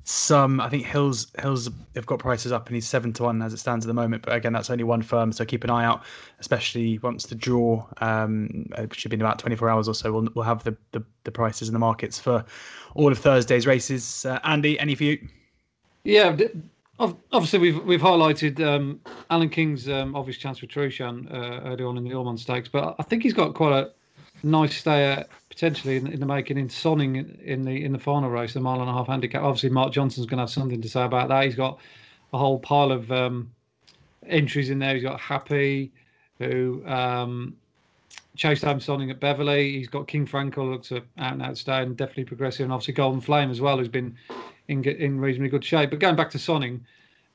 some, I think Hills Hills have got prices up and he's seven to one as it stands at the moment. But again, that's only one firm, so keep an eye out, especially once the draw um, it should be in about 24 hours or so. We'll we'll have the the, the prices in the markets for all of Thursday's races. Uh, Andy, any for you? Yeah, obviously we've we've highlighted um, Alan King's um, obvious chance for Trueshan uh, early on in the Ormonde Stakes, but I think he's got quite a nice stay potentially in, in, the making in Sonning in the in the final race, the mile and a half handicap. Obviously, Mark Johnston's going to have something to say about that. He's got a whole pile of um, entries in there. He's got Happy, who um, chased home Sonning at Beverley. He's got King Frankel, looks out and out stay and definitely progressive, and obviously Golden Flame as well, who's been in in reasonably good shape. But going back to Sonning,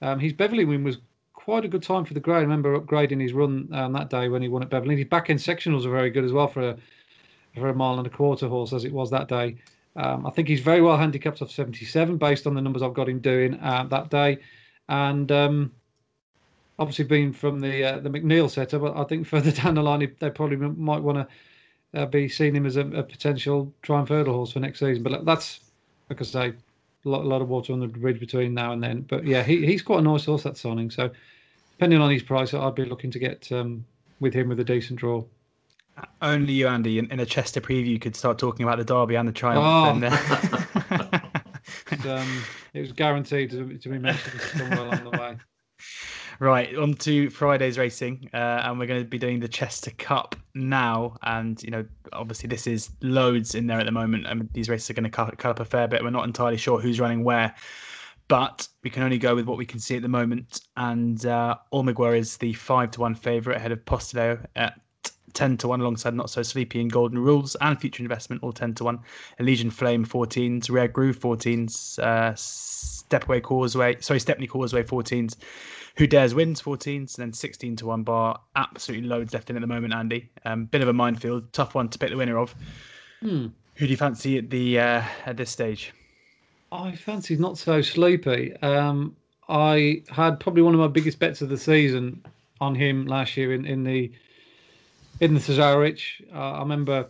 um, his Beverley win was quite a good time for the grade. I remember upgrading his run um, that day when he won at Beverley. His back end sectionals are very good as well for a for a mile and a quarter horse as it was that day. Um, I think he's very well handicapped off 77 based on the numbers I've got him doing uh, that day. And um, obviously, being from the uh, the McNeil setup, I think further down the line, they probably might want to uh, be seeing him as a, a, potential triumph hurdle horse for next season. But that's, like I say, a lot, a lot, of water on the bridge between now and then. But yeah, he, he's quite a nice horse, that signing. So, depending on his price, I'd be looking to get um, with him with a decent draw. Only you, Andy, in, in, a Chester preview could start talking about the Derby and the Triumph. Oh. And, uh... um, it was guaranteed to, to be mentioned somewhere along the way. Right, on to Friday's racing, uh, and we're going to be doing the Chester Cup now. And you know, obviously, this is loads in there at the moment, I and these races are going to cut, cut up a fair bit. We're not entirely sure who's running where, but we can only go with what we can see at the moment. And uh, Almiguer is the five to one favourite ahead of Postileo at 10 to 1 alongside Not So Sleepy and Golden Rules and Future Investment, all 10 to 1. Elysian Flame 14s, Rare Groove 14s, uh, Stepway Causeway, sorry, Stepney Causeway 14s. Who Dares Wins 14s, and then 16 to 1 bar. Absolutely loads left in at the moment, Andy. Um, bit of a minefield, tough one to pick the winner of. Hmm. Who do you fancy at the uh, at this stage? I fancy Not So Sleepy. Um, I had probably one of my biggest bets of the season on him last year in, in the in the Cesarewitch. Uh, I remember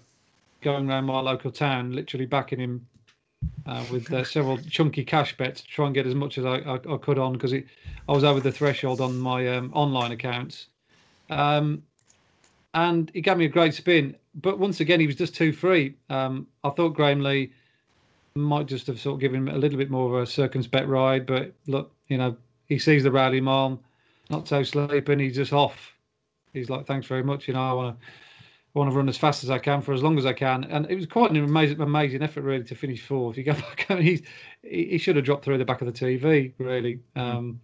going around my local town, literally backing him uh, with uh, several chunky cash bets to try and get as much as I, I, I could on because I was over the threshold on my um, online accounts. Um, and he gave me a great spin. But once again, he was just too free. Um, I thought Graham Lee might just have sort of given him a little bit more of a circumspect ride. But look, you know, he sees the rally mom, not so sleeping, he's just off he's like, thanks very much. You know, I want to want to run as fast as I can for as long as I can. And it was quite an amazing, amazing effort, really, to finish fourth. You go back, I mean, he, he should have dropped through the back of the TV, really. Um,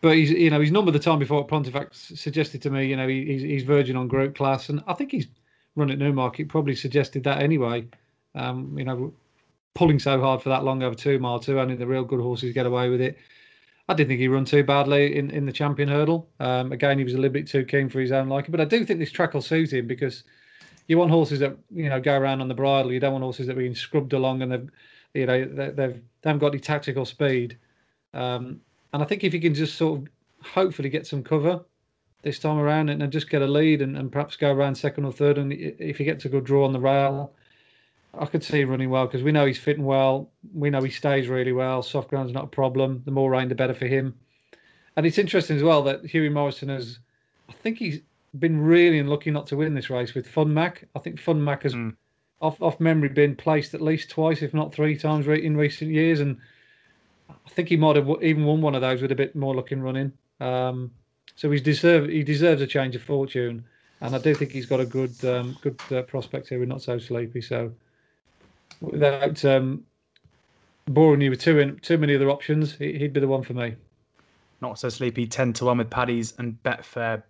but he's, you know, his number the time before at Pontefract suggested to me, you know, he's, he's verging on group class, and I think he's run at Newmarket probably suggested that anyway. Um, you know, pulling so hard for that long over two mile two, only the real good horses get away with it. I didn't think he run too badly in, in the champion hurdle. Um, again, he was a little bit too keen for his own liking, but I do think this track will suit him because you want horses that you know go around on the bridle. You don't want horses that are being scrubbed along and they've you know they've they haven't got any tactical speed. Um, and I think if you can just sort of hopefully get some cover this time around and, and just get a lead and, and perhaps go around second or third. And if he gets a good draw on the rail, I could see him running well because we know he's fitting well. We know he stays really well. Soft ground's not a problem. The more rain, the better for him. And it's interesting as well that Hughie Morrison has, I think he's been really unlucky not to win this race with Fun Mac. I think Fun Mac has, mm. off off memory, been placed at least twice, if not three times, in recent years. And I think he might have even won one of those with a bit more luck in running. Um, so he's deserve he deserves a change of fortune, and I do think he's got a good um, good uh, prospect here. We're not so sleepy. So without um, boring you with too too many other options, he'd be the one for me. Not so sleepy. Ten to one with Paddy's and Betfair.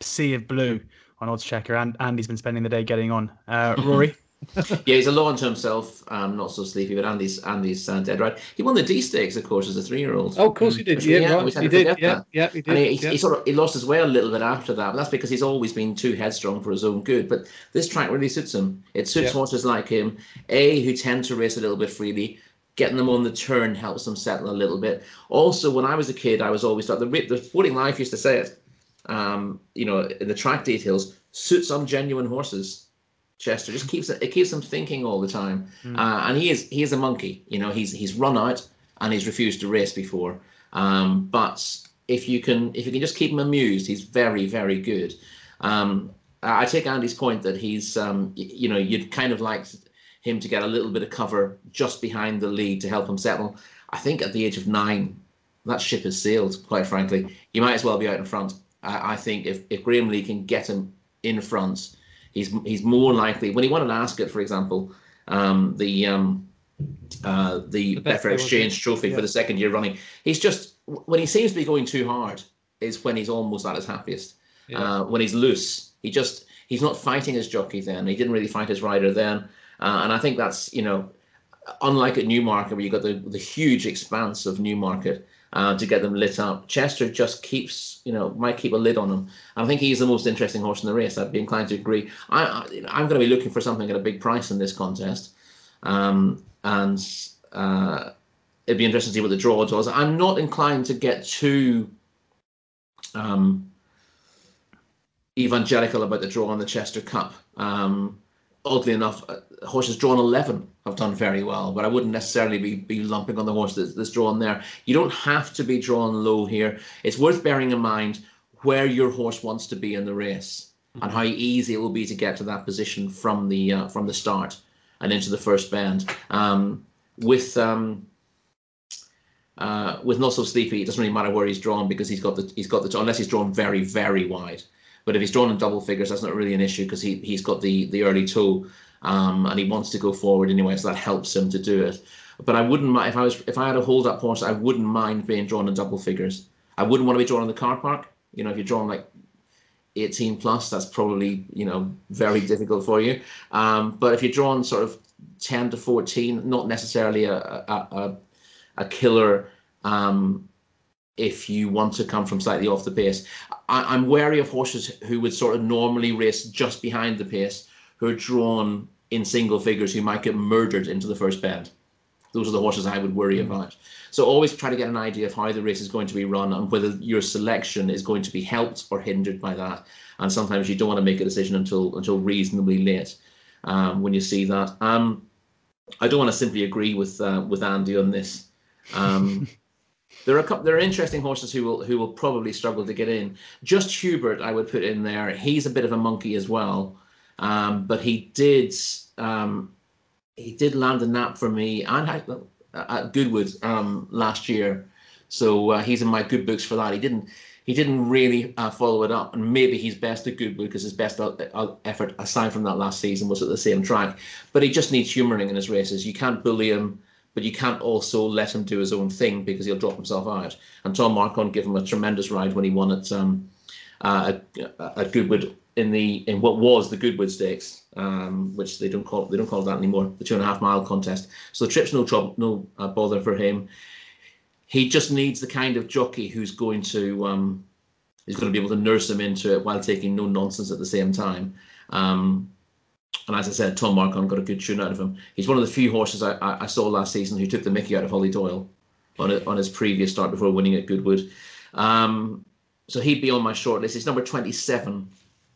Sea of Blue on oddschecker, and Andy's been spending the day getting on. Uh, Rory. yeah, he's a law unto himself. Um, not so sleepy, but Andy's Andy's uh, dead right. He won the Dee Stakes, of course, as a three-year-old. Oh, of course he did. Yeah, yeah right. he did. Yeah, yeah, he did. And he, yeah. he, sort of he lost his way a little bit after that, but that's because he's always been too headstrong for his own good. But this track really suits him. It suits yeah. horses like him, a who tend to race a little bit freely. Getting them on the turn helps them settle a little bit. Also, when I was a kid, I was always thought the the Sporting Life used to say it. Um, you know, in the track details, suits on genuine horses Chester just keeps it keeps him thinking all the time. Mm. Uh, and he is he is a monkey. You know, he's he's run out and he's refused to race before. Um, but if you can if you can just keep him amused, he's very very good. Um, I take Andy's point that he's um, you know you'd kind of like him to get a little bit of cover just behind the lead to help him settle. I think at the age of nine, that ship has sailed. Quite frankly, you might as well be out in front. I, I think if if Graham Lee can get him in front he's he's more likely when he won an Ascot, for example, um, the um, uh, the, the Betfair Exchange Trophy yeah. for the second year running. He's just when he seems to be going too hard is when he's almost at his happiest. Yeah. Uh, when he's loose, he just he's not fighting his jockey then. He didn't really fight his rider then, uh, and I think that's you know unlike at Newmarket where you've got the the huge expanse of Newmarket uh, to get them lit up. Chester just keeps, you know, might keep a lid on him. I think he's the most interesting horse in the race. I'd be inclined to agree. I, I, am going to be looking for something at a big price in this contest, um, and uh, it'd be interesting to see what the draw does. I'm not inclined to get too um, evangelical about the draw on the Chester Cup. Um, oddly enough, uh, horses drawn 11 have done very well, but I wouldn't necessarily be, be lumping on the horse that's, that's drawn there. You don't have to be drawn low here. It's worth bearing in mind where your horse wants to be in the race and how easy it will be to get to that position from the uh, from the start and into the first bend. Um, with um, uh, with not so sleepy, it doesn't really matter where he's drawn because he's got the he's got the unless he's drawn very very wide. But if he's drawn in double figures, that's not really an issue because he he's got the the early toe, um, and he wants to go forward anyway, so that helps him to do it. But I wouldn't mind if I was if I had a hold up horse, I wouldn't mind being drawn in double figures. I wouldn't want to be drawn in the car park. You know, if you're drawn like 18 plus, that's probably you know very difficult for you. Um, but if you're drawn sort of 10 to 14, not necessarily a a, a, killer um, if you want to come from slightly off the pace. I, am wary of horses who would sort of normally race just behind the pace, who are drawn in single figures, who might get murdered into the first bend. Those are the horses I would worry mm-hmm. about. So always try to get an idea of how the race is going to be run and whether your selection is going to be helped or hindered by that. And sometimes you don't want to make a decision until until reasonably late um, when you see that. Um, I don't want to simply agree with uh, with Andy on this. Um, There are couple, there are interesting horses who will who will probably struggle to get in. Just Hubert, I would put in there. He's a bit of a monkey as well, um, but he did um, he did land a nap for me and at Goodwood um, last year, so uh, he's in my good books for that. He didn't he didn't really uh, follow it up, and maybe he's best at Goodwood because his best effort aside from that last season was at the same track. But he just needs humouring in his races. You can't bully him but you can't also let him do his own thing because he'll drop himself out. And Tom Marquand gave him a tremendous ride when he won at um, uh, at, at, Goodwood in the in what was the Goodwood Stakes, um, which they don't call they don't call that anymore. The two and a half mile contest. So the trip's no trouble, no uh, bother for him. He just needs the kind of jockey who's going to um, is going to be able to nurse him into it while taking no nonsense at the same time. Um, and as I said, Tom Marquand got a good tune out of him. He's one of the few horses I, I, I saw last season who took the Mickey out of Hollie Doyle on, a, on his previous start before winning at Goodwood. Um, so he'd be on my short list. He's number 27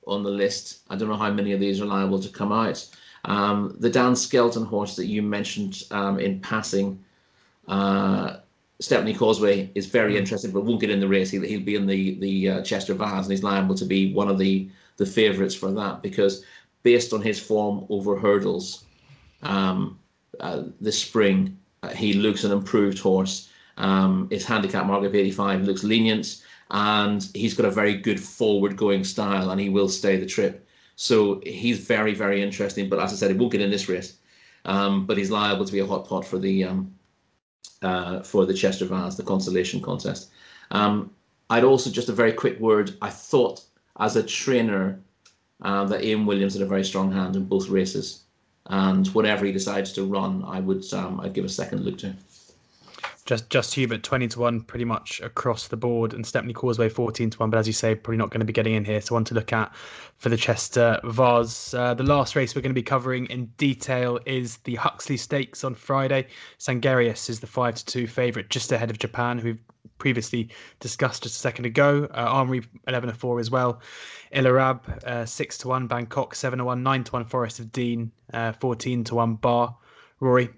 on the list. I don't know how many of these are liable to come out. Um, the Dan Skelton horse that you mentioned um, in passing, uh, Stepney Causeway is very mm. interesting, but won't get in the race. He'll, he'll be in the the uh, Chester Vase, and he's liable to be one of the the favourites for that because based on his form over hurdles um, uh, this spring, uh, he looks an improved horse. Um, his handicap mark of 85 looks lenient, and he's got a very good forward going style, and he will stay the trip. So he's very, very interesting. But as I said, he won't get in this race, um, but he's liable to be a hot pot for the um, uh, for the Chester Vase, the consolation contest. Um, I'd also just a very quick word. I thought as a trainer uh, that Ian Williams had a very strong hand in both races, and whatever he decides to run, I would um, I'd give a second look to. Just just Hubert twenty to one, pretty much across the board, and Stepney Causeway fourteen to one. But as you say, probably not going to be getting in here. So one to look at for the Chester Vase. Uh, the last race we're going to be covering in detail is the Huxley Stakes on Friday. Sangarius is the five to two favourite, just ahead of Japan, who we've previously discussed just a second ago. Uh, Armory eleven to four as well. Ilaraab uh, six to one. Bangkok seven to one. Nine to one. Forest of Dean uh, fourteen to one. Bar. Rory.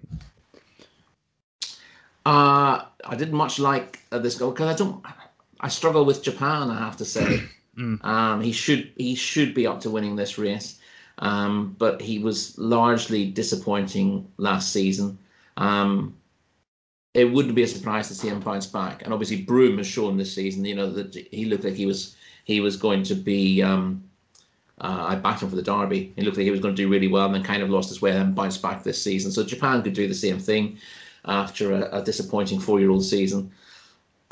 Uh, I didn't much like uh, this goal because I don't. I struggle with Japan. I have to say. mm. um, he should he should be up to winning this race, um, but he was largely disappointing last season. Um, it wouldn't be a surprise to see him bounce back, and obviously Broome has shown this season. You know that he looked like he was he was going to be. Um, uh, I backed him for the Derby. He looked like he was going to do really well, and then kind of lost his way and bounced back this season. So Japan could do the same thing after a, a disappointing four-year-old season.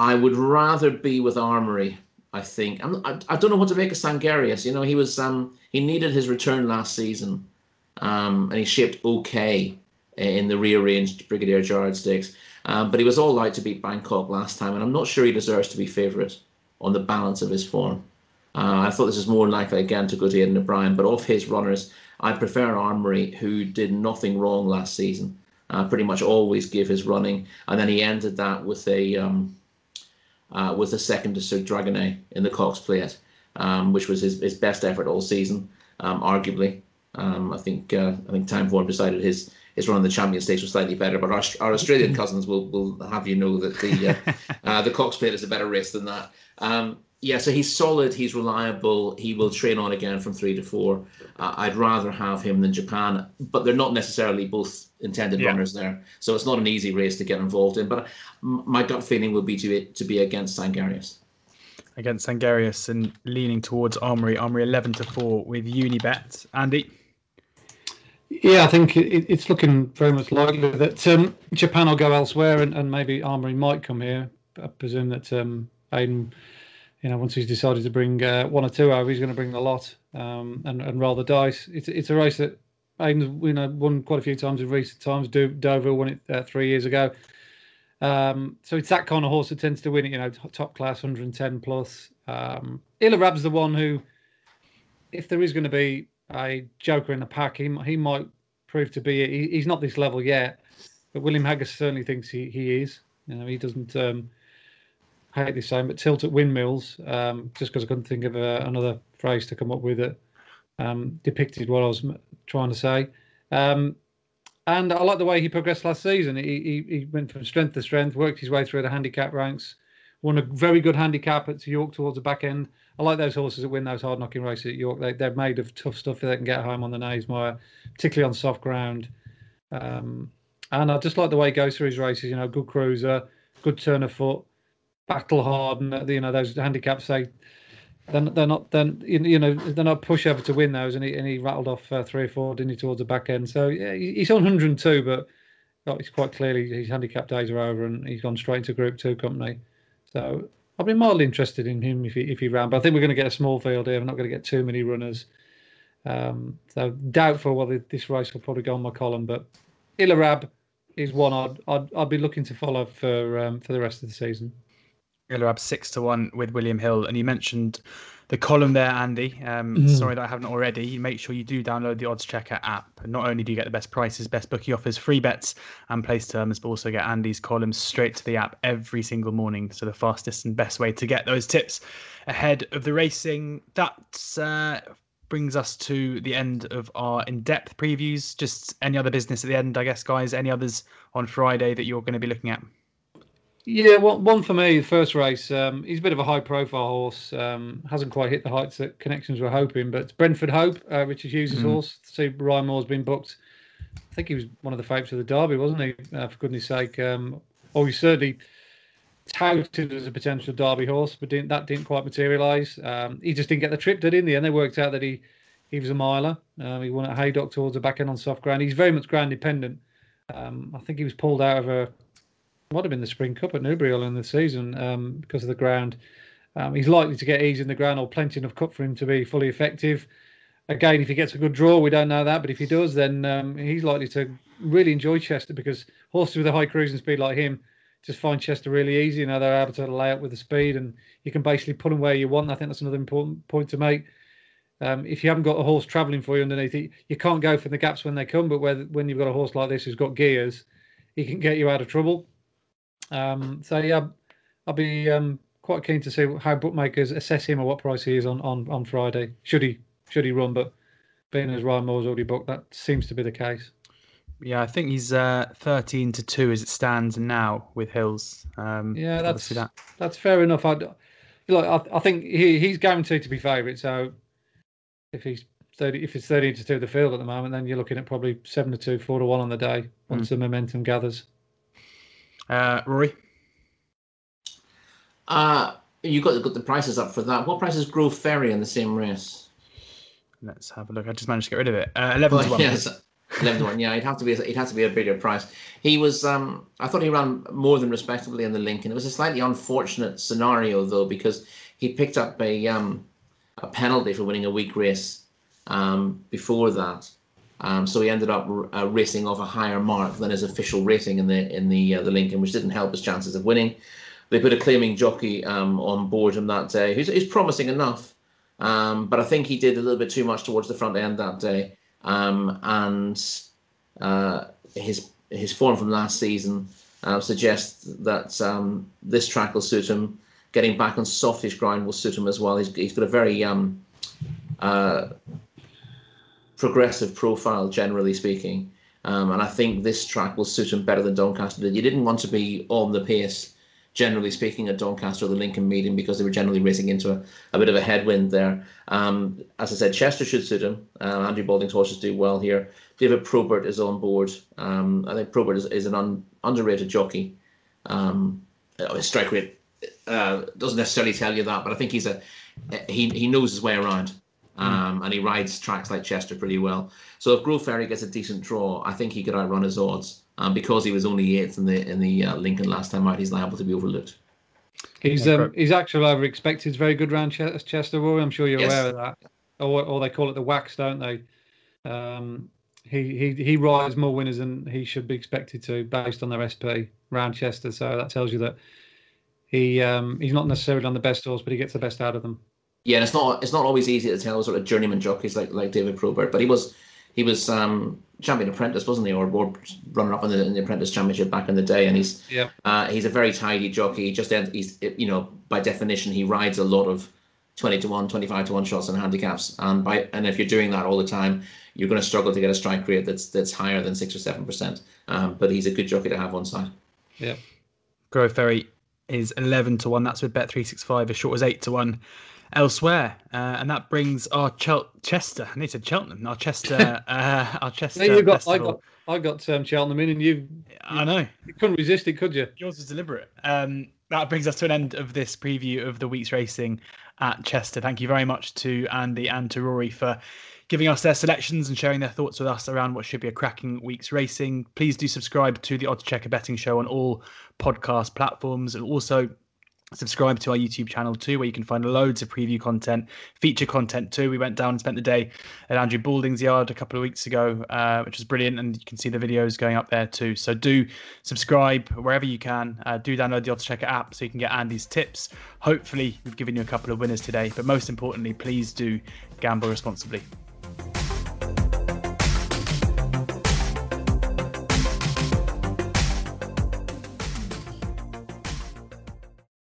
I would rather be with Armory. I think I'm, I, I don't know what to make of Sangarius. You know, he was um, he needed his return last season, um, and he shaped okay in the rearranged Brigadier Gerard Stakes. Um, but he was all out to beat Bangkok last time, and I'm not sure he deserves to be favourite on the balance of his form. Uh, I thought this is more likely again to go to Aidan O'Brien, but of his runners, I prefer Armory, who did nothing wrong last season uh, pretty much always give his running, and then he ended that with a um, uh, with a second to Sir Dragonet in the Cox Plate, um, which was his, his best effort all season, um, arguably. Um, I think uh, I think Timeform decided his his run on the Champion Stakes was slightly better, but our, our Australian cousins will will have you know that the uh, uh, the Cox Plate is a better race than that. Um, yeah, so he's solid, he's reliable, he will train on again from three to four. Uh, I'd rather have him than Japan, but they're not necessarily both intended yeah. runners there, so it's not an easy race to get involved in. But my gut feeling would be to to be against Sangarius. Against Sangarius and leaning towards Armory, Armory eleven to four with Unibet. Andy. Yeah, I think it, it's looking very much likely that um, Japan will go elsewhere, and, and maybe Armory might come here. I presume that um, Aidan you know, once he's decided to bring uh, one or two over, he's going to bring the lot um, and, and roll the dice. It's it's a race that Aidan's you know won quite a few times in recent times. Do, Deauville won it uh, three years ago. Um, so it's that kind of horse that tends to win it. You know, top class, 110 plus. Um, Ilaraab's the one who, if there is going to be a joker in the pack, he he might prove to be. He, he's not this level yet, but William Haggas certainly thinks he, he is. You know, he doesn't. Um, hate this saying, but tilt at windmills, um, just because I couldn't think of uh, another phrase to come up with that um, depicted what I was trying to say. Um, and I like the way he progressed last season. He, he, he, went from strength to strength, worked his way through the handicap ranks, won a very good handicap at York towards the back end. I like those horses that win those hard knocking races at York. They, they're made of tough stuff they can get home on the Knavesmire, particularly on soft ground. Um, and I just like the way he goes through his races. You know, good cruiser, good turn of foot, battle hard, and you know those handicaps. They they're, they're not then you know they're not pushover to win those, and he and he rattled off uh, three or four, didn't he, towards the back end. So yeah, he's on 102, but it's quite clearly his handicap days are over, and he's gone straight into Group Two company. So I've be mildly interested in him if he if he ran, but I think we're going to get a small field here. We're not going to get too many runners. Um, so doubtful whether this race will probably go on my column, but Ilaraab is one I'd, I'd I'd be looking to follow for um, for the rest of the season. Ilaraab six to one with William Hill, and you mentioned the column there, Andy. Um, mm. Sorry that I haven't already. Make sure you do download the oddschecker app. And not only do you get the best prices, best bookie offers, free bets, and place terms, but also get Andy's columns straight to the app every single morning. So the fastest and best way to get those tips ahead of the racing. That uh, brings us to the end of our in-depth previews. Just any other business at the end, I guess, guys. Any others on Friday that you're going to be looking at? Yeah, one, one for me, the first race. Um, he's a bit of a high profile horse. Um, hasn't quite hit the heights that connections were hoping, but Brentford Hope, uh, Richard Hughes' mm. horse. See, Ryan Moore's been booked. I think he was one of the favourites of the Derby, wasn't he? Uh, for goodness sake. Um, oh, he certainly touted as a potential Derby horse, but didn't, that didn't quite materialise. Um, he just didn't get the trip, did he? In the end, they worked out that he he was a miler. Um, he won at Haydock towards the back end on soft ground. He's very much ground dependent. Um, I think he was pulled out of a might have been the Spring Cup at Newbury early in the season um, because of the ground. Um, he's likely to get ease in the ground or plenty enough cut for him to be fully effective. Again, if he gets a good draw, we don't know that, but if he does, then um, he's likely to really enjoy Chester because horses with a high cruising speed like him just find Chester really easy. You know, they're able to lay out with the speed and you can basically put them where you want. I think that's another important point to make. Um, if you haven't got a horse travelling for you underneath it, you can't go for the gaps when they come. But where, when you've got a horse like this who's got gears, he can get you out of trouble. Um, so yeah, I'll be um, quite keen to see how bookmakers assess him or what price he is on, on, on Friday. Should he should he run? But being as Ryan Moore's already booked, that seems to be the case. Yeah, I think he's uh, thirteen to two as it stands now with Hills. Um, yeah, that's that. that's fair enough. I, like, I, I think he, he's guaranteed to be favourite. So if he's 30, if it's 30 to 2 the field at the moment, then you're looking at probably 7 to 2, 4 to 1 on the day once mm. the momentum gathers. Uh, Rory? Uh, you got, got the prices up for that. What prices Grove Ferry in the same race? Let's have a look. I just managed to get rid of it. Uh, 11 to 1. Yes. 11 to 1 yeah it'd have to be it'd have to be a bigger price he was um i thought he ran more than respectably in the Lincoln it was a slightly unfortunate scenario though because he picked up a um a penalty for winning a weak race um before that um, so he ended up uh, racing off a higher mark than his official rating in the in the uh, the Lincoln, which didn't help his chances of winning. They put a claiming jockey um, on board him that day, who's, who's promising enough, um, but I think he did a little bit too much towards the front end that day, um, and uh, his his form from last season uh, suggests that um, this track will suit him. Getting back on softish ground will suit him as well. He's, he's got a very um, uh, progressive profile, generally speaking. Um, and I think this track will suit him better than Doncaster did. You didn't want to be on the pace, generally speaking, at Doncaster or the Lincoln meeting because they were generally racing into a, a bit of a headwind there. Um, as I said, Chester should suit him. Uh, Andrew Balding's horses do well here. David Probert is on board. Um, I think Probert is, is an un, underrated jockey. Um, his strike rate uh, doesn't necessarily tell you that, but I think he's a he he knows his way around. Hmm. Um, and he rides tracks like Chester pretty well. So if Grove Ferry gets a decent draw, I think he could outrun his odds. Um, because he was only eighth in the in the uh, Lincoln last time out, he's liable to be overlooked. He's um, he's actually over expected. Very good round Ch- Chester. Rory. I'm sure you're yes. aware of that. Or, or they call it the wax, don't they? Um, he he he rides more winners than he should be expected to based on their SP round Chester. So that tells you that he um, he's not necessarily on the best horse, but he gets the best out of them. Yeah, and it's not it's not always easy to tell sort of journeyman jockeys like like David Probert, but he was he was um, champion apprentice, wasn't he, or, or runner up in the, in the apprentice championship back in the day, and he's yeah. uh, he's a very tidy jockey. He just he's you know by definition he rides a lot of 20 to 1 25 to 1 shots and handicaps. And by and if you're doing that all the time you're going to struggle to get a strike rate that's that's higher than 6 or 7 percent. Um, but he's a good jockey to have on side. Yeah. Grove Ferry is 11 to 1 that's with bet 365 as short as 8 to 1 elsewhere, uh, and that brings our Chel- Chester. I need to Cheltenham. Our Chester. uh, our Chester. you got. Festival. I got. I got um, Cheltenham in, and you. I know. You couldn't resist it, could you? Yours was deliberate. Um, that brings us to an end of this preview of the week's racing at Chester. Thank you very much to Andy and to Rory for giving us their selections and sharing their thoughts with us around what should be a cracking week's racing. Please do subscribe to the oddschecker Betting Show on all podcast platforms and also subscribe to our YouTube channel too, where you can find loads of preview content, feature content too. We went down and spent the day at Andrew Balding's yard a couple of weeks ago, uh, which was brilliant, and you can see the videos going up there too. So do subscribe wherever you can. Uh, do download the oddschecker app so you can get Andy's tips. Hopefully, we've given you a couple of winners today, but most importantly, please do gamble responsibly.